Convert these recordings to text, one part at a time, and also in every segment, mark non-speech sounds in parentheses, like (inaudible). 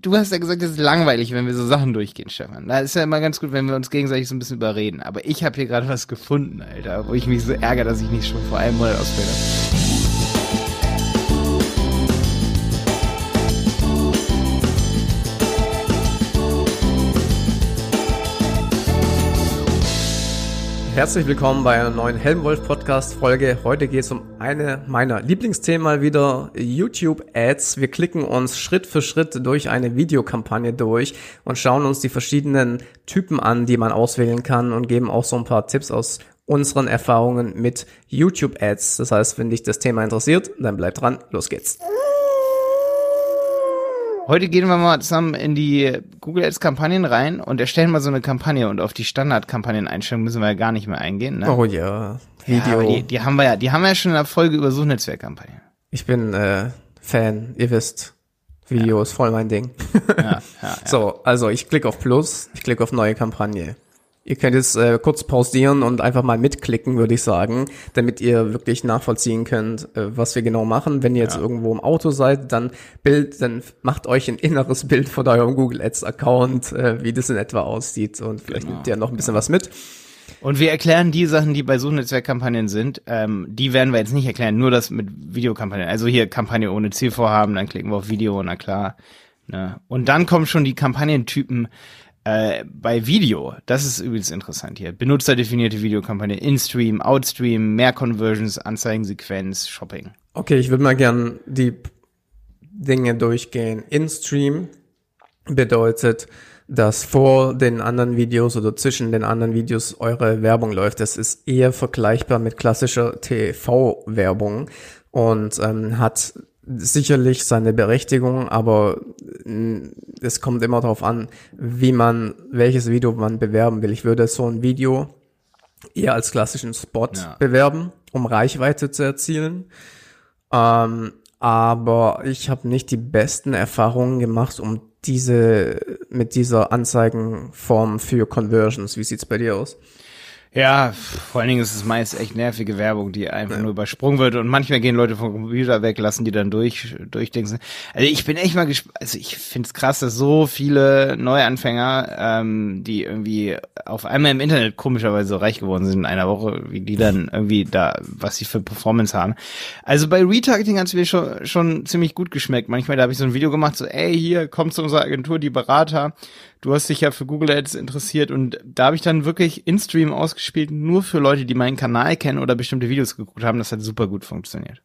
Du hast ja gesagt, es ist langweilig, wenn wir so Sachen durchgehen, Stefan. Da ist ja immer ganz gut, wenn wir uns gegenseitig so ein bisschen überreden. Aber ich habe hier gerade was gefunden, Alter, wo ich mich so ärgere, dass ich nicht schon vor einem Monat ausfällt Herzlich willkommen bei einer neuen Helmwolf Podcast Folge. Heute geht es um eine meiner Lieblingsthemen mal wieder, YouTube Ads. Wir klicken uns Schritt für Schritt durch eine Videokampagne durch und schauen uns die verschiedenen Typen an, die man auswählen kann und geben auch so ein paar Tipps aus unseren Erfahrungen mit YouTube Ads. Das heißt, wenn dich das Thema interessiert, dann bleib dran. Los geht's. Heute gehen wir mal zusammen in die Google Ads Kampagnen rein und erstellen mal so eine Kampagne und auf die Standard-Kampagneneinstellungen müssen wir ja gar nicht mehr eingehen. Ne? Oh ja, Video. Ja, die, die, haben wir ja, die haben wir ja schon in der Folge über Suchnetzwerkkampagnen. Ich bin äh, Fan, ihr wisst. Video ja. ist voll mein Ding. ja, ja, (laughs) ja. So, also ich klicke auf Plus, ich klicke auf neue Kampagne. Ihr könnt jetzt äh, kurz pausieren und einfach mal mitklicken, würde ich sagen, damit ihr wirklich nachvollziehen könnt, äh, was wir genau machen. Wenn ihr jetzt ja. irgendwo im Auto seid, dann Bild, dann macht euch ein inneres Bild von eurem Google Ads Account, äh, wie das in etwa aussieht und vielleicht genau, nimmt ihr noch ein bisschen genau. was mit. Und wir erklären die Sachen, die bei Suchnetzwerkkampagnen sind, ähm, die werden wir jetzt nicht erklären, nur das mit Videokampagnen. Also hier Kampagne ohne Zielvorhaben, dann klicken wir auf Video, na klar. Ne? Und dann kommen schon die Kampagnentypen, äh, bei Video, das ist übrigens interessant hier. Benutzerdefinierte Videokampagne, In-Stream, Outstream, mehr Conversions, Anzeigensequenz, Shopping. Okay, ich würde mal gern die Dinge durchgehen. In-Stream bedeutet, dass vor den anderen Videos oder zwischen den anderen Videos eure Werbung läuft. Das ist eher vergleichbar mit klassischer TV-Werbung und ähm, hat sicherlich seine Berechtigung, aber mm, es kommt immer darauf an, wie man, welches Video man bewerben will. Ich würde so ein Video eher als klassischen Spot ja. bewerben, um Reichweite zu erzielen. Ähm, aber ich habe nicht die besten Erfahrungen gemacht, um diese mit dieser Anzeigenform für Conversions. Wie sieht's bei dir aus? Ja, vor allen Dingen ist es meist echt nervige Werbung, die einfach ja. nur übersprungen wird und manchmal gehen Leute vom Computer weg, lassen die dann durch, durchdenken. Also ich bin echt mal gespannt, also ich find's krass, dass so viele Neuanfänger, ähm, die irgendwie auf einmal im Internet komischerweise so reich geworden sind in einer Woche, wie die dann irgendwie da, was sie für Performance haben. Also bei Retargeting hat's mir schon, schon ziemlich gut geschmeckt. Manchmal, da habe ich so ein Video gemacht, so, ey, hier kommt zu unserer Agentur die Berater, du hast dich ja für Google Ads interessiert und da habe ich dann wirklich in-Stream ausgespielt, nur für Leute, die meinen Kanal kennen oder bestimmte Videos geguckt haben. Das hat super gut funktioniert.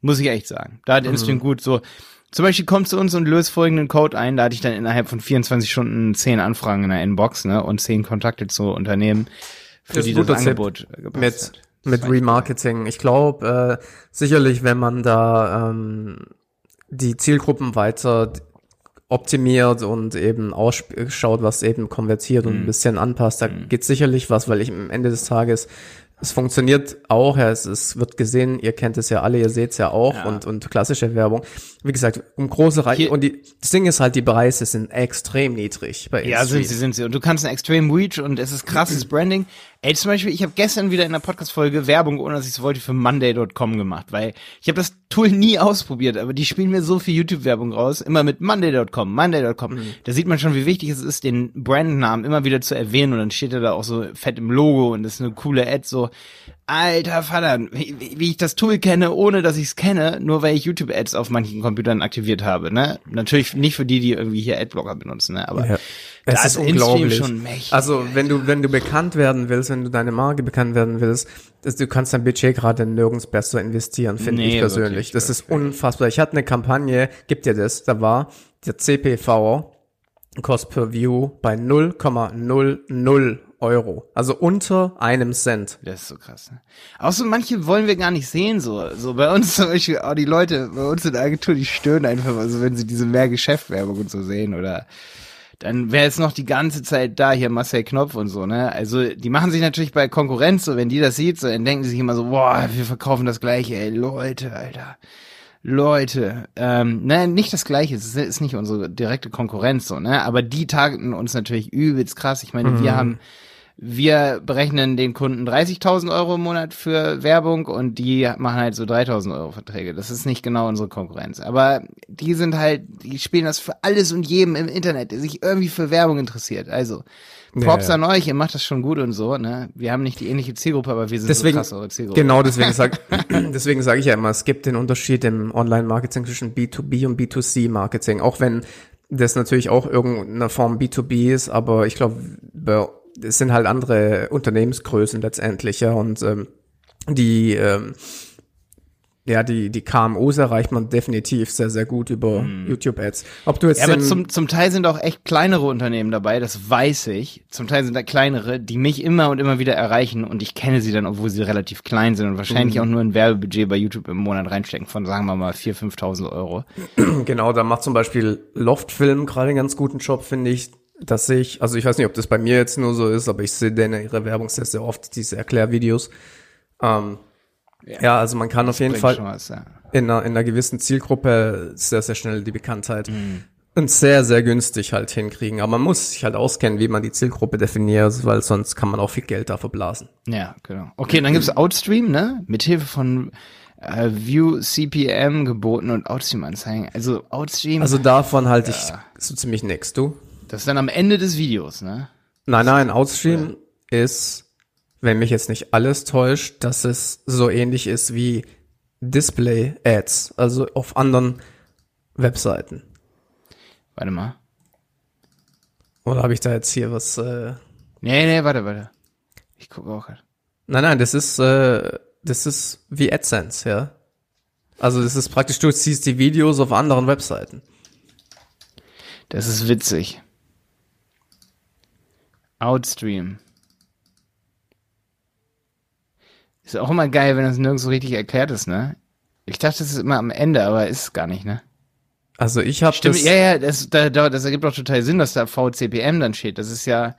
Muss ich echt sagen. Da hat mhm. in-Stream gut so, zum Beispiel kommt zu uns und löst folgenden Code ein. Da hatte ich dann innerhalb von 24 Stunden 10 Anfragen in der Inbox, ne, und 10 Kontakte zu Unternehmen, für das die das Angebot gepasst mit, hat. Mit Remarketing. Ich glaube, äh, sicherlich, wenn man da ähm, die Zielgruppen weiter optimiert und eben ausschaut, was eben konvertiert und ein mhm. bisschen anpasst. Da mhm. geht sicherlich was, weil ich am Ende des Tages es funktioniert auch, ja, es, es wird gesehen, ihr kennt es ja alle, ihr seht es ja auch ja. und, und klassische Werbung. Wie gesagt, um große Reiche und die, das Ding ist halt, die Preise sind extrem niedrig bei Ja, sind sie, sind sie. Und du kannst ein Extreme Reach und es ist krasses (clears throat) Branding. Ey, zum Beispiel, ich habe gestern wieder in der Podcast-Folge Werbung, ohne dass ich es wollte, für Monday.com gemacht, weil ich habe das Tool nie ausprobiert, aber die spielen mir so viel YouTube-Werbung raus, immer mit Monday.com, Monday.com. Mhm. Da sieht man schon, wie wichtig es ist, den Brandnamen immer wieder zu erwähnen und dann steht er da auch so fett im Logo und das ist eine coole Ad, so alter Vater, wie, wie ich das Tool kenne, ohne dass ich es kenne, nur weil ich YouTube-Ads auf manchen Computern aktiviert habe. Ne? Natürlich nicht für die, die irgendwie hier Adblocker benutzen, ne? aber ja. Es ist unglaublich. Schon mächtig, also wenn du wenn du bekannt werden willst, wenn du deine Marke bekannt werden willst, das, du kannst dein Budget gerade nirgends besser investieren, finde nee, ich persönlich. Wirklich, das ist unfassbar. Ich hatte eine Kampagne, gibt dir das, da war der CPV Cost per View bei 0,00 Euro. Also unter einem Cent. Das ist so krass. Ne? Auch so manche wollen wir gar nicht sehen, so. So bei uns zum Beispiel, auch die Leute bei uns in der Agentur, die stören einfach, also wenn sie diese mehr Geschäftwerbung und so sehen oder dann wäre jetzt noch die ganze Zeit da hier Marcel Knopf und so, ne? Also die machen sich natürlich bei Konkurrenz so, wenn die das sieht, so, dann denken sie sich immer so, boah, wir verkaufen das gleiche, ey, Leute, Alter. Leute, ähm, ne, nicht das gleiche, es ist nicht unsere direkte Konkurrenz so, ne? Aber die targeten uns natürlich übelst krass. Ich meine, mhm. wir haben wir berechnen den Kunden 30.000 Euro im Monat für Werbung und die machen halt so 3.000 Euro Verträge. Das ist nicht genau unsere Konkurrenz. Aber die sind halt, die spielen das für alles und jedem im Internet, der sich irgendwie für Werbung interessiert. Also, Props Ja, ja. an euch, ihr macht das schon gut und so, ne? Wir haben nicht die ähnliche Zielgruppe, aber wir sind Deswegen, so krass eure Zielgruppe. genau, deswegen sag, (laughs) (clears throat) deswegen sage ich ja immer, es gibt den Unterschied im Online-Marketing zwischen B2B und B2C-Marketing. Auch wenn das natürlich auch irgendeine Form B2B ist, aber ich glaube, es sind halt andere Unternehmensgrößen letztendlich, ja, und ähm, die, ähm, ja, die, die KMUs erreicht man definitiv sehr, sehr gut über YouTube-Ads. Ob du jetzt. Ja, aber zum, zum Teil sind auch echt kleinere Unternehmen dabei, das weiß ich. Zum Teil sind da kleinere, die mich immer und immer wieder erreichen und ich kenne sie dann, obwohl sie relativ klein sind und wahrscheinlich Mhm. auch nur ein Werbebudget bei YouTube im Monat reinstecken von, sagen wir mal, 4.000, 5.000 Euro. (clears throat) Genau, da macht zum Beispiel Loftfilm gerade einen ganz guten Job, finde ich, dass ich, also ich weiß nicht, ob das bei mir jetzt nur so ist, aber ich sehe denen ihre Werbung sehr, sehr oft, diese Erklärvideos. Ähm, ja. also man kann auf jeden Fall was, ja. in einer, in einer gewissen Zielgruppe sehr, sehr schnell die Bekanntheit und sehr, sehr günstig halt hinkriegen. Aber man muss sich halt auskennen, wie man die Zielgruppe definiert, weil sonst kann man auch viel Geld da verblasen. Ja, genau. Okay, dann gibt's Outstream, ne? Mithilfe von äh, View CPM geboten und Outstream-Anzeigen. Also Outstream, Also davon halte ich so ziemlich nix, du? Das ist dann am Ende des Videos, ne? Nein, nein, Outstream ist, wenn mich jetzt nicht alles täuscht, dass es so ähnlich ist wie Display-Ads, also auf anderen Webseiten. Warte mal. Oder habe ich da jetzt hier was? Äh Nee, nee, warte, warte. Ich gucke auch grad. nein, nein, das ist, äh, das ist wie AdSense, ja. Also das ist praktisch, du ziehst die Videos auf anderen Webseiten. Das ist witzig. Outstream. Ist auch immer geil, wenn das nirgends so richtig erklärt ist, ne? Ich dachte, das ist immer am Ende, aber ist es gar nicht, ne? Also ich habe Stimmt, das, ja, ja, das, da, da, das ergibt auch total Sinn, dass da VCPM dann steht. Das ist ja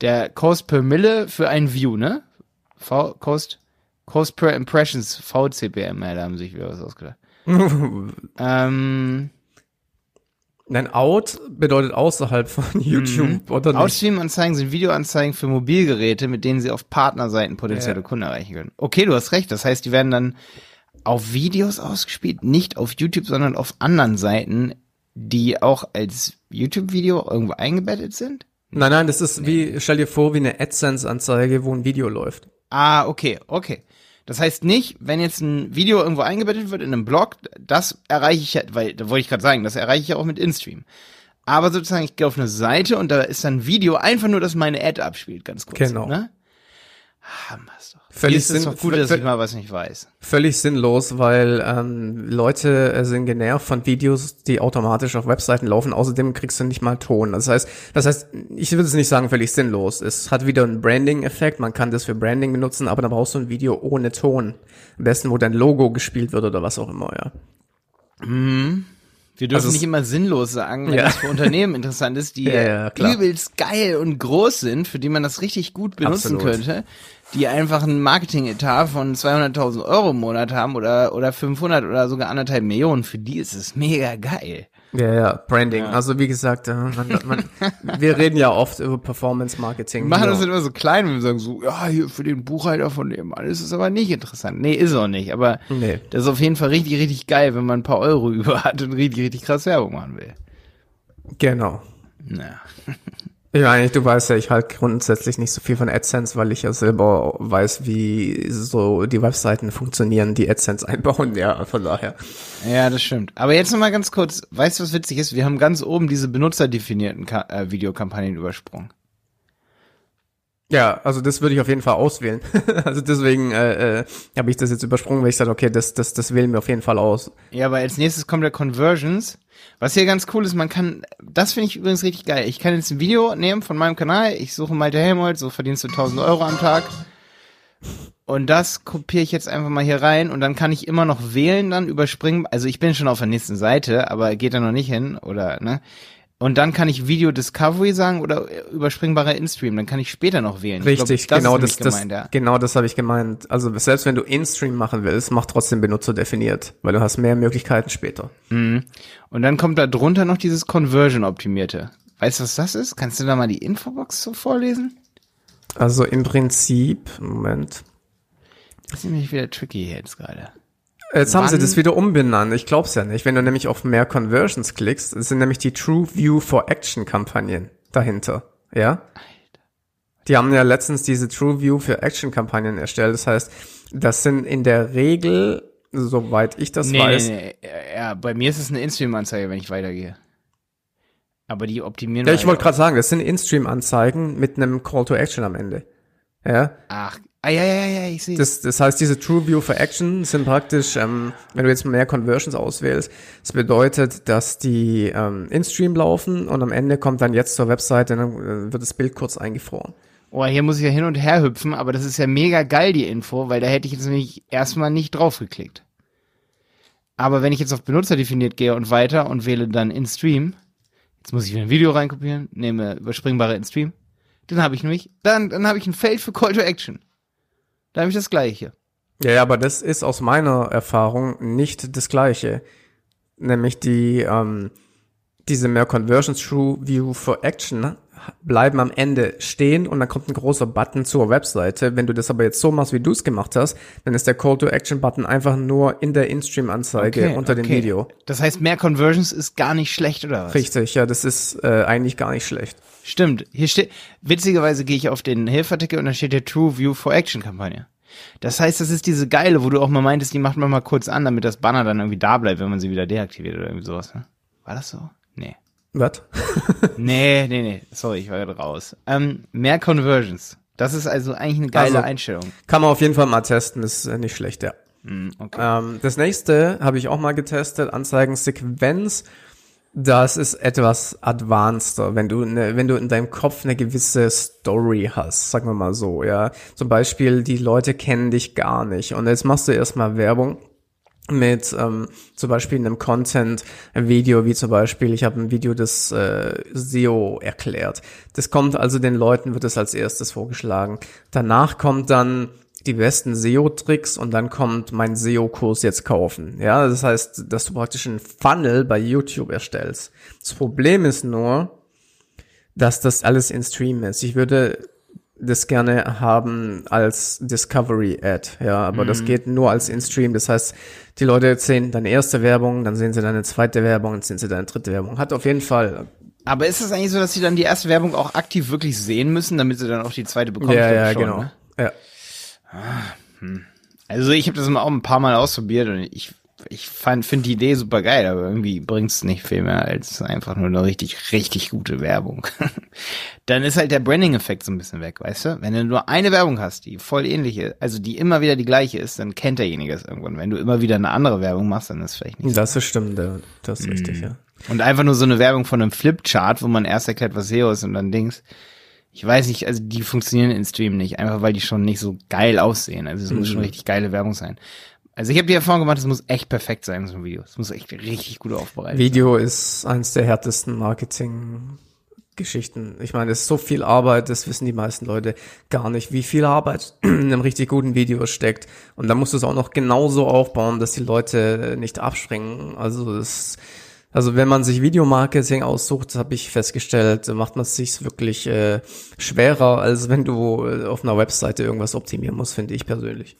der Cost per Mille für ein View, ne? V, Cost, Cost per Impressions, VCPM, ja, da haben sich wieder was ausgedacht. (laughs) ähm, nein, Out bedeutet außerhalb von YouTube, oder nicht? Outstream-Anzeigen sind Videoanzeigen für Mobilgeräte, mit denen sie auf Partnerseiten potenzielle Ja. Kunden erreichen können. Okay, du hast recht. Das heißt, die werden dann auf Videos ausgespielt, nicht auf YouTube, sondern auf anderen Seiten, die auch als YouTube-Video irgendwo eingebettet sind? Nein, nein, das ist wie, stell dir vor, wie eine AdSense-Anzeige, wo ein Video läuft. Ah, okay, okay. Das heißt nicht, wenn jetzt ein Video irgendwo eingebettet wird in einem Blog, das erreiche ich ja, weil, da wollte ich gerade sagen, das erreiche ich ja auch mit InStream. Aber sozusagen, ich gehe auf eine Seite und da ist dann ein Video einfach nur, dass meine Ad abspielt, ganz kurz. Genau. Ne? Haben wir's doch. Völlig ist es sinn- doch gut, dass ich mal was nicht weiß. Völlig sinnlos, weil ähm, Leute sind genervt von Videos, die automatisch auf Webseiten laufen. Außerdem kriegst du nicht mal Ton. Das heißt, das heißt, ich würde es nicht sagen völlig sinnlos. Es hat wieder einen Branding-Effekt. Man kann das für Branding benutzen, aber dann brauchst du ein Video ohne Ton. Am besten, wo dein Logo gespielt wird oder was auch immer, ja. Wir dürfen Also nicht immer sinnlos sagen, wenn Ja. das für Unternehmen interessant ist, die (laughs) Ja, ja, übelst geil und groß sind, für die man das richtig gut benutzen Absolut. könnte, die einfach einen Marketing-Etat von 200.000 Euro im Monat haben oder, oder 500 oder sogar anderthalb Millionen, für die ist es mega geil. Ja, ja, Branding. Also wie gesagt, äh, man, man, wir reden ja oft über Performance-Marketing. Wir machen Ja. das immer so klein und wir sagen so, ja, hier für den Buchhalter von dem alles ist aber nicht interessant. Nee, ist auch nicht, aber Nee. das ist auf jeden Fall richtig, richtig geil, wenn man ein paar Euro (laughs) über hat und richtig, richtig krass Werbung machen will. Genau. Naja. (laughs) Ja, eigentlich, du weißt ja, ich halt grundsätzlich nicht so viel von AdSense, weil ich ja selber weiß, wie so die Webseiten funktionieren, die AdSense (laughs) einbauen. Ja, von daher. Ja, das stimmt. Aber jetzt noch mal ganz kurz, weißt du, was witzig ist? Wir haben ganz oben diese benutzerdefinierten Ka äh, Videokampagnen übersprungen. Ja, also das würde ich auf jeden Fall auswählen. (laughs) also deswegen äh, äh, habe ich das jetzt übersprungen, weil ich sage, okay, das, das, das wählen wir auf jeden Fall aus. Ja, aber als nächstes kommt der Conversions. Was hier ganz cool ist, man kann, das finde ich übrigens richtig geil. Ich kann jetzt ein Video nehmen von meinem Kanal, ich suche Malte Helmold, so verdienst du 1000 Euro am Tag. Und das kopiere ich jetzt einfach mal hier rein und dann kann ich immer noch wählen, dann überspringen. Also ich bin schon auf der nächsten Seite, aber geht da noch nicht hin oder, ne? Und dann kann ich Video Discovery sagen oder überspringbare InStream. Dann kann ich später noch wählen. Ich Richtig, glaub, genau ist das, das, gemeint, ja. genau das habe ich gemeint. Also selbst wenn du In-Stream machen willst, mach trotzdem Benutzer definiert, weil du hast mehr Möglichkeiten später. Und dann kommt da drunter noch dieses Conversion-Optimierte. Weißt du, was das ist? Kannst du da mal die Infobox so vorlesen? Also im Prinzip, Moment. Das ist nämlich wieder tricky jetzt gerade. Jetzt haben sie das wieder umbenannt. Ich glaub's ja nicht. Wenn du nämlich auf mehr Conversions klickst, sind nämlich die True View for Action Kampagnen dahinter. Ja? Die haben ja letztens diese True View für Action Kampagnen erstellt. Das heißt, das sind in der Regel, soweit ich das nee, weiß, nee, nee. Ja, bei mir ist es eine In-Stream-Anzeige, wenn ich weitergehe. Aber die optimieren. Ja, ich wollte gerade sagen, das sind In-Stream-Anzeigen mit einem Call to Action am Ende. Ja, Ach, ah, ja, ja, ja, ich sehe. das, das heißt, diese True View for Action sind praktisch, ähm, wenn du jetzt mehr Conversions auswählst, das bedeutet, dass die ähm, in-Stream laufen und am Ende kommt dann jetzt zur Webseite, dann äh, wird das Bild kurz eingefroren. Oh, hier muss ich ja hin und her hüpfen, aber das ist ja mega geil, die Info, weil da hätte ich jetzt nämlich erstmal nicht drauf geklickt. Aber wenn ich jetzt auf Benutzer definiert gehe und weiter und wähle dann in Stream, jetzt muss ich wieder ein Video reinkopieren, nehme überspringbare in Stream, dann habe ich nämlich, dann, dann habe ich ein Feld für Call to Action. Da habe ich das gleiche. Ja, ja, aber das ist aus meiner Erfahrung nicht das Gleiche. Nämlich die, ähm, diese mehr Conversions True View for Action bleiben am Ende stehen und dann kommt ein großer Button zur Webseite. Wenn du das aber jetzt so machst, wie du es gemacht hast, dann ist der Call to Action Button einfach nur in der In-Stream-Anzeige unter dem okay. Video. Das heißt, mehr Conversions ist gar nicht schlecht, oder was? Richtig, ja, das ist äh, eigentlich gar nicht schlecht. Stimmt. Hier steht, witzigerweise gehe ich auf den Hilfartikel und da steht der True View for Action Kampagne. Das heißt, das ist diese geile, wo du auch mal meintest, die macht man mal kurz an, damit das Banner dann irgendwie da bleibt, wenn man sie wieder deaktiviert oder irgendwie sowas. Ne? War das so? Nee. Was? (laughs) Nee, nee, nee. Sorry, ich war gerade raus. Ähm, mehr Conversions. Das ist also eigentlich eine geile Also- Einstellung. Kann man auf jeden Fall mal testen, ist nicht schlecht, ja. Hm, okay. Ähm, das nächste habe ich auch mal getestet, Anzeigensequenz. Das ist etwas advanceder, wenn du ne, wenn du in deinem Kopf eine gewisse Story hast, sagen wir mal so, ja. Zum Beispiel, die Leute kennen dich gar nicht und jetzt machst du erstmal Werbung mit ähm, zum Beispiel einem Content, ein Video, wie zum Beispiel, ich habe ein Video des äh, SEO erklärt. Das kommt also den Leuten, wird es als erstes vorgeschlagen. Danach kommt dann die besten SEO-Tricks und dann kommt mein SEO-Kurs jetzt kaufen. Ja, das heißt, dass du praktisch einen Funnel bei YouTube erstellst. Das Problem ist nur, dass das alles in Stream ist. Ich würde das gerne haben als Discovery Ad, ja, aber das geht nur als In-Stream. Das heißt, die Leute sehen deine erste Werbung, dann sehen sie deine zweite Werbung, dann sehen sie deine dritte Werbung. Hat auf jeden Fall, Aber ist es eigentlich so, dass sie dann die erste Werbung auch aktiv wirklich sehen müssen, damit sie dann auch die zweite bekommen? ja, ja, schon, genau. Ne? Ja. Also ich habe das mal auch ein paar Mal ausprobiert und ich ich fand finde die Idee super geil, aber irgendwie bringt's nicht viel mehr als einfach nur eine richtig richtig gute Werbung. (laughs) Dann ist halt der Branding-Effekt so ein bisschen weg, weißt du? Wenn du nur eine Werbung hast, die voll ähnliche, also die immer wieder die gleiche ist, dann kennt derjenige es irgendwann. Wenn du immer wieder eine andere Werbung machst, dann ist es vielleicht nicht. Das ist stimmt, das ist richtig, ja. Und einfach nur so eine Werbung von einem Flipchart, wo man erst erklärt, was SEO ist und dann Dings. Ich weiß nicht, also die funktionieren in Stream nicht, einfach weil die schon nicht so geil aussehen. Also es muss schon richtig geile Werbung sein. Also ich habe die Erfahrung gemacht, es muss echt perfekt sein, so ein Video. Es muss echt richtig gut aufbereitet sein. Video ist eines der härtesten Marketing-Geschichten. Ich meine, es ist so viel Arbeit, das wissen die meisten Leute gar nicht, wie viel Arbeit (clears throat) in einem richtig guten Video steckt. Und dann musst du es auch noch genauso aufbauen, dass die Leute nicht abspringen. Also das, also wenn man sich Videomarketing aussucht, habe ich festgestellt, macht man es sich wirklich äh, schwerer, als wenn du äh, auf einer Webseite irgendwas optimieren musst, finde ich persönlich.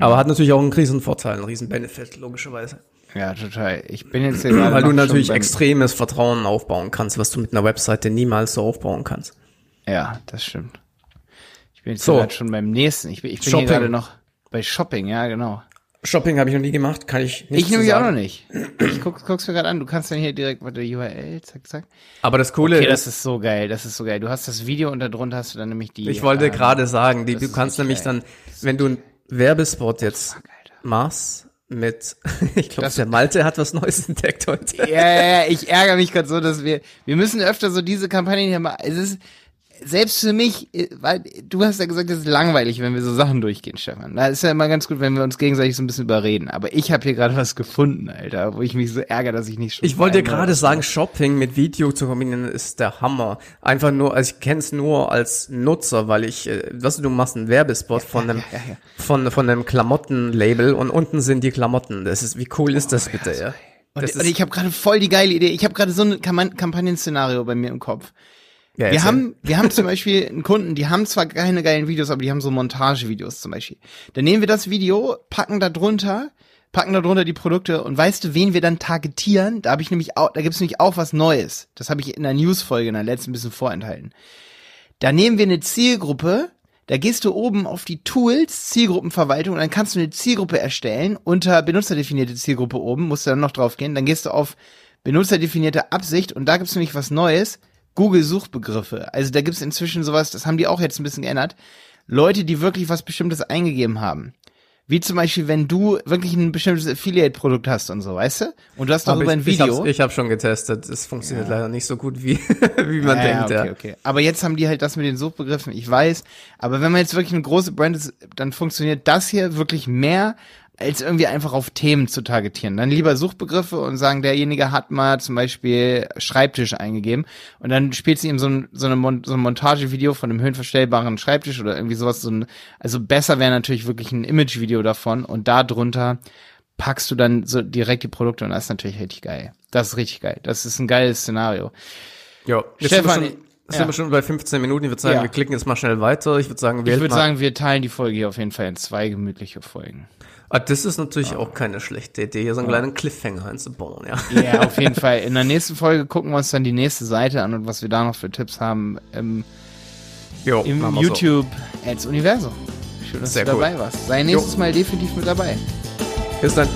Aber hat natürlich auch einen riesen Vorteil, einen riesen Benefit, logischerweise. Ja, total. Ich bin jetzt hier Weil du natürlich extremes Vertrauen aufbauen kannst, was du mit einer Webseite niemals so aufbauen kannst. Ja, das stimmt. Ich bin jetzt So. gerade schon beim nächsten. Ich bin, ich bin hier gerade noch bei Shopping, ja, genau. Shopping habe ich noch nie gemacht, kann ich nicht Ich nehme mich auch noch nicht. Ich guck, guck's mir gerade an. Du kannst dann hier direkt, warte, URL, zack, zack. Aber das Coole Okay, ist, das ist so geil, das ist so geil. Du hast das Video und darunter hast du dann nämlich die. ich wollte ähm, gerade sagen, die, du kannst nämlich geil. dann, wenn du einen Werbespot jetzt Fuck, Alter. machst mit, (laughs) ich glaube, Das- der Malte hat was Neues entdeckt heute. Ja, ja, ja, ich ärgere mich gerade so, dass wir, wir müssen öfter so diese Kampagnen hier mal, es ist, selbst für mich, äh, weil du hast ja gesagt, es ist langweilig, wenn wir so Sachen durchgehen, Stefan. Da ist ja immer ganz gut, wenn wir uns gegenseitig so ein bisschen überreden. Aber ich habe hier gerade was gefunden, Alter, wo ich mich so ärgere, dass ich nicht schon. Ich wollte einmal- gerade sagen, Shopping mit Video zu kombinieren ist der Hammer. Einfach nur, also ich kenne es nur als Nutzer, weil ich, äh, weißt du, du machst einen Werbespot von einem, ja, ja. von, von einem Klamottenlabel und unten sind die Klamotten. Das ist, wie cool ist das bitte, ja? Und, und ich habe gerade voll die geile Idee. Ich habe gerade so ein Kampagnenszenario bei mir im Kopf. Ja, Wir haben, wir haben zum Beispiel einen Kunden, die haben zwar keine geilen Videos, aber die haben so Montagevideos zum Beispiel. Dann nehmen wir das Video, packen da drunter, packen da drunter die Produkte und weißt du, wen wir dann targetieren? Da habe ich nämlich auch, da gibt's nämlich auch was Neues. Das habe ich in der Newsfolge in der letzten ein bisschen vorenthalten. Da nehmen wir eine Zielgruppe, da gehst du oben auf die Tools, Zielgruppenverwaltung und dann kannst du eine Zielgruppe erstellen unter benutzerdefinierte Zielgruppe oben, musst du dann noch drauf gehen, dann gehst du auf benutzerdefinierte Absicht und da gibt's nämlich was Neues, Google Suchbegriffe. Also da gibt's inzwischen sowas, das haben die auch jetzt ein bisschen geändert. Leute, die wirklich was Bestimmtes eingegeben haben. Wie zum Beispiel, wenn du wirklich ein bestimmtes Affiliate-Produkt hast und so, weißt du? Und du hast darüber ein ich, ich, Video. hab's, ich habe schon getestet. Es funktioniert leider nicht so gut, wie, (laughs) wie man Ja, denkt. ja, Ja, okay, okay. Aber jetzt haben die halt das mit den Suchbegriffen, ich weiß. Aber wenn man jetzt wirklich eine große Brand ist, dann funktioniert das hier wirklich mehr, als irgendwie einfach auf Themen zu targetieren. Dann lieber Suchbegriffe und sagen, derjenige hat mal zum Beispiel Schreibtisch eingegeben und dann spielt sie ihm so ein, so, eine Mon so ein Montagevideo von einem höhenverstellbaren Schreibtisch oder irgendwie sowas. So ein, also besser wäre natürlich wirklich ein Imagevideo davon und da drunter packst du dann so direkt die Produkte und das ist natürlich richtig geil. Das ist richtig geil. Das ist ein geiles Szenario. Jo. Stefan, ja. sind wir schon bei 15 Minuten. Ich würde sagen, Ja. wir klicken jetzt mal schnell weiter. Ich würde sagen, Ich wählt würde mal. sagen, wir teilen die Folge hier auf jeden Fall in zwei gemütliche Folgen. Ah, das ist natürlich auch keine schlechte Idee, hier so einen kleinen Cliffhanger einzubauen, ja. Ja, auf jeden (laughs) Fall. In der nächsten Folge gucken wir uns dann die nächste Seite an und was wir da noch für Tipps haben im, Jo, im wir so. YouTube Ads Universum. Schön, dass Sehr du cool. dabei warst. Sei nächstes Mal definitiv mit dabei. Bis dann.